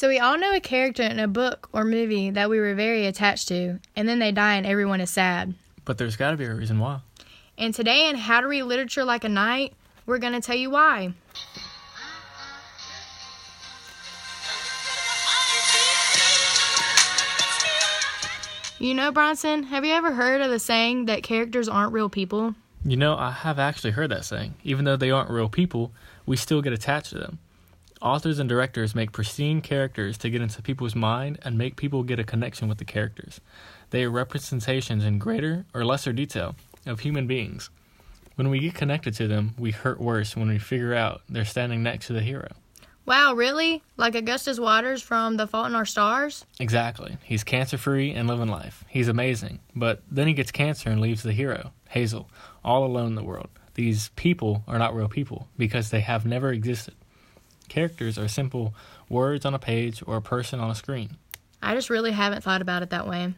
So we all know a character in a book or movie that we were very attached to, and then they die and everyone is sad. But there's got to be a reason why. And today in How to Read Literature Like a Knight, we're going to tell you why. You know, Bronson, have you ever heard of the saying that characters aren't real people? You know, I have actually heard that saying. Even though they aren't real people, we still get attached to them. Authors and directors make pristine characters to get into people's mind and make people get a connection with the characters. They are representations in greater or lesser detail of human beings. When we get connected to them, we hurt worse when we figure out they're standing next to the hero. Wow, really? Like Augustus Waters from The Fault in Our Stars? Exactly. He's cancer free and living life. He's amazing. But then he gets cancer and leaves the hero, Hazel, all alone in the world. These people are not real people because they have never existed. Characters are simple words on a page or a person on a screen. I just really haven't thought about it that way.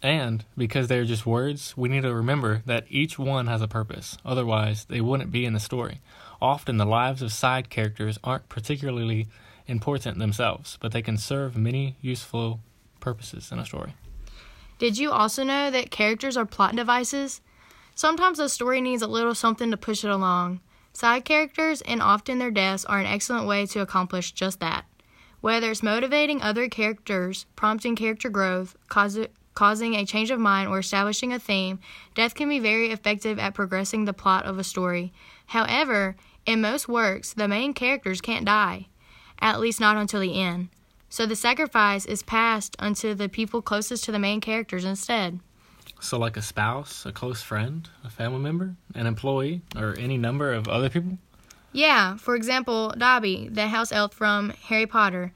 And because they're just words, we need to remember that each one has a purpose. Otherwise, they wouldn't be in the story. Often, the lives of side characters aren't particularly important themselves, but they can serve many useful purposes in a story. Did you also know that characters are plot devices? Sometimes a story needs a little something to push it along. Side characters, and often their deaths, are an excellent way to accomplish just that. Whether it's motivating other characters, prompting character growth, cause, causing a change of mind, or establishing a theme, death can be very effective at progressing the plot of a story. However, in most works, the main characters can't die, at least not until the end. So the sacrifice is passed unto the people closest to the main characters instead. So, like a spouse, a close friend, a family member, an employee, or any number of other people? Yeah, for example, Dobby, the house elf from Harry Potter.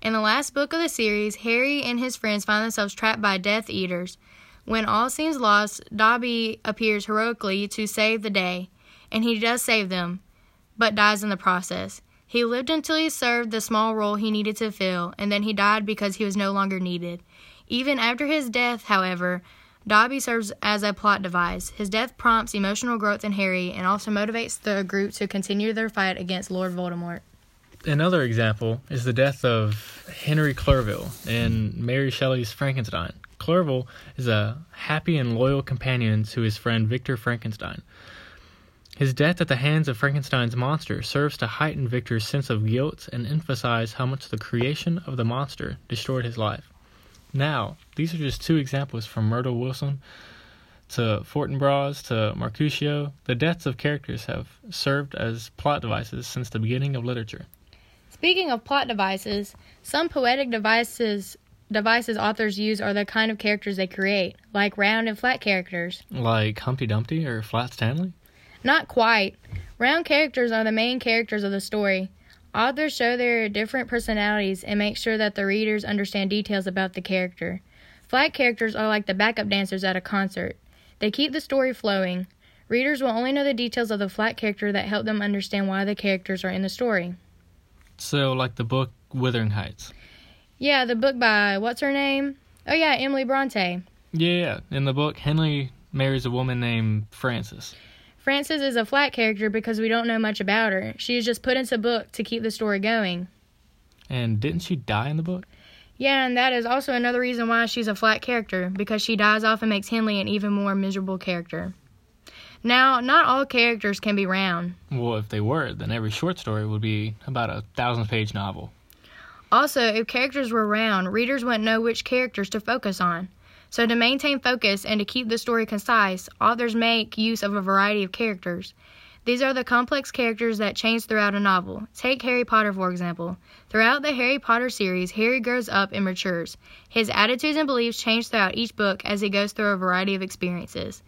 In the last book of the series, Harry and his friends find themselves trapped by Death Eaters. When all seems lost, Dobby appears heroically to save the day, and he does save them, but dies in the process. He lived until he served the small role he needed to fill, and then he died because he was no longer needed. Even after his death, however, Dobby serves as a plot device. His death prompts emotional growth in Harry and also motivates the group to continue their fight against Lord Voldemort. Another example is the death of Henry Clerval in Mary Shelley's Frankenstein. Clerval is a happy and loyal companion to his friend Victor Frankenstein. His death at the hands of Frankenstein's monster serves to heighten Victor's sense of guilt and emphasize how much the creation of the monster destroyed his life. Now, these are just two examples from Myrtle Wilson to Fortinbras to Mercutio. The deaths of characters have served as plot devices since the beginning of literature. Speaking of plot devices, some poetic devices devices authors use are the kind of characters they create, like round and flat characters. Like Humpty Dumpty or Flat Stanley? Not quite. Round characters are the main characters of the story. Authors show their different personalities and make sure that the readers understand details about the character. Flat characters are like the backup dancers at a concert. They keep the story flowing. Readers will only know the details of the flat character that help them understand why the characters are in the story. So, like the book Wuthering Heights. Yeah, the book by what's her name? Oh yeah, Emily Bronte. Yeah, in the book, Henry marries a woman named Frances. Frances is a flat character because we don't know much about her. She is just put into book to keep the story going. And didn't she die in the book? Yeah, and that is also another reason why she's a flat character, because she dies off and makes Hindley an even more miserable character. Now, not all characters can be round. Well, if they were, then every short story would be about a thousand page novel. Also, if characters were round, readers wouldn't know which characters to focus on. So, to maintain focus and to keep the story concise, authors make use of a variety of characters. These are the complex characters that change throughout a novel. Take Harry Potter, for example. Throughout the Harry Potter series, Harry grows up and matures. His attitudes and beliefs change throughout each book as he goes through a variety of experiences.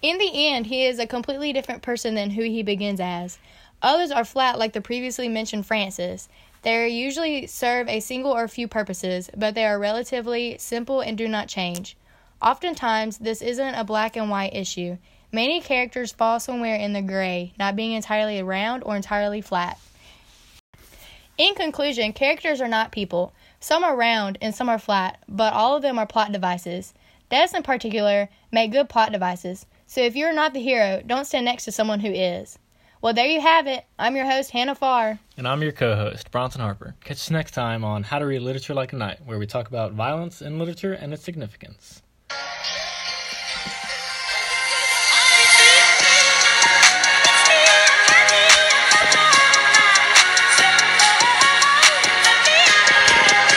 In the end, he is a completely different person than who he begins as. Others are flat, like the previously mentioned Frances. They usually serve a single or few purposes, but they are relatively simple and do not change. Oftentimes, this isn't a black and white issue. Many characters fall somewhere in the gray, not being entirely round or entirely flat. In conclusion, characters are not people. Some are round and some are flat, but all of them are plot devices. Deaths, in particular, make good plot devices. So if you're not the hero, don't stand next to someone who is. Well, there you have it. I'm your host, Hannah Farr. And I'm your co host, Bronson Harper. Catch us next time on How to Read Literature Like a Knight, where we talk about violence in literature and its significance.